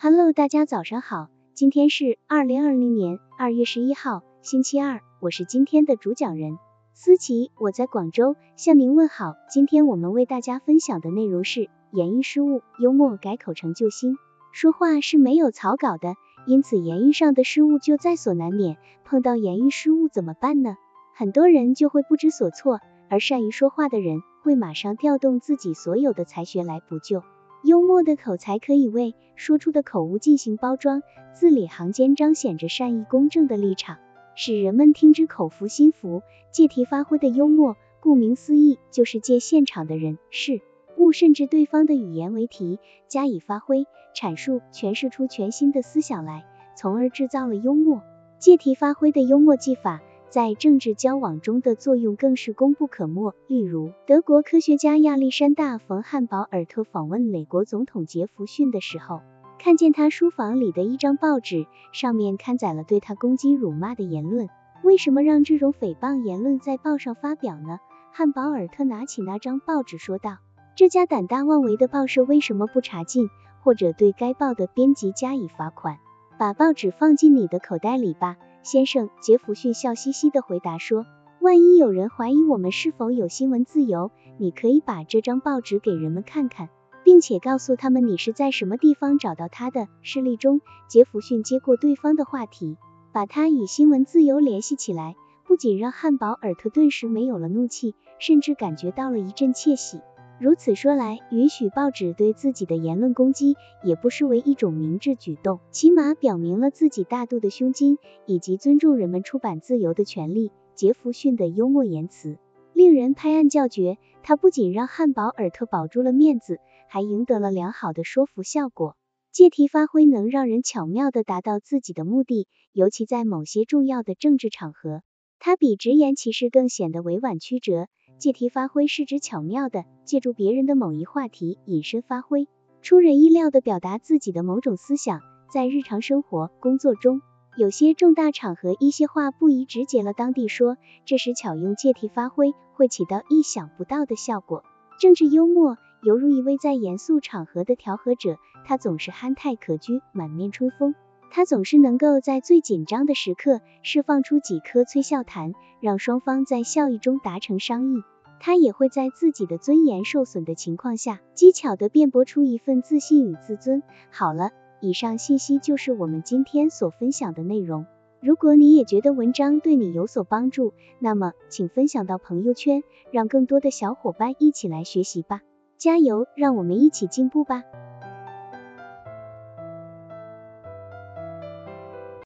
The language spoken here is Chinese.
Hello，大家早上好，今天是二零二零年二月十一号，星期二，我是今天的主讲人思琪，我在广州向您问好。今天我们为大家分享的内容是言语失误，幽默改口成救星。说话是没有草稿的，因此言语上的失误就在所难免。碰到言语失误怎么办呢？很多人就会不知所措，而善于说话的人会马上调动自己所有的才学来补救。幽默的口才可以为说出的口误进行包装，字里行间彰显着善意公正的立场，使人们听之口服心服。借题发挥的幽默，顾名思义就是借现场的人事物，甚至对方的语言为题，加以发挥阐述，诠释出全新的思想来，从而制造了幽默。借题发挥的幽默技法。在政治交往中的作用更是功不可没。例如，德国科学家亚历山大·冯·汉堡尔特访问美国总统杰弗逊的时候，看见他书房里的一张报纸，上面刊载了对他攻击辱骂的言论。为什么让这种诽谤言论在报上发表呢？汉堡尔特拿起那张报纸说道：“这家胆大妄为的报社为什么不查禁，或者对该报的编辑加以罚款？把报纸放进你的口袋里吧。”先生，杰弗逊笑嘻嘻的回答说：“万一有人怀疑我们是否有新闻自由，你可以把这张报纸给人们看看，并且告诉他们你是在什么地方找到他的。”事例中，杰弗逊接过对方的话题，把他与新闻自由联系起来，不仅让汉堡尔特顿时没有了怒气，甚至感觉到了一阵窃喜。如此说来，允许报纸对自己的言论攻击，也不失为一种明智举动，起码表明了自己大度的胸襟，以及尊重人们出版自由的权利。杰弗逊的幽默言辞令人拍案叫绝，他不仅让汉堡尔特保住了面子，还赢得了良好的说服效果。借题发挥能让人巧妙地达到自己的目的，尤其在某些重要的政治场合，他比直言其事更显得委婉曲折。借题发挥是指巧妙的借助别人的某一话题引申发挥，出人意料的表达自己的某种思想。在日常生活、工作中，有些重大场合，一些话不宜直接了当地说，这时巧用借题发挥会起到意想不到的效果。政治幽默犹如一位在严肃场合的调和者，他总是憨态可掬，满面春风。他总是能够在最紧张的时刻释放出几颗催笑弹，让双方在笑意中达成商议。他也会在自己的尊严受损的情况下，机巧地辩驳出一份自信与自尊。好了，以上信息就是我们今天所分享的内容。如果你也觉得文章对你有所帮助，那么请分享到朋友圈，让更多的小伙伴一起来学习吧。加油，让我们一起进步吧。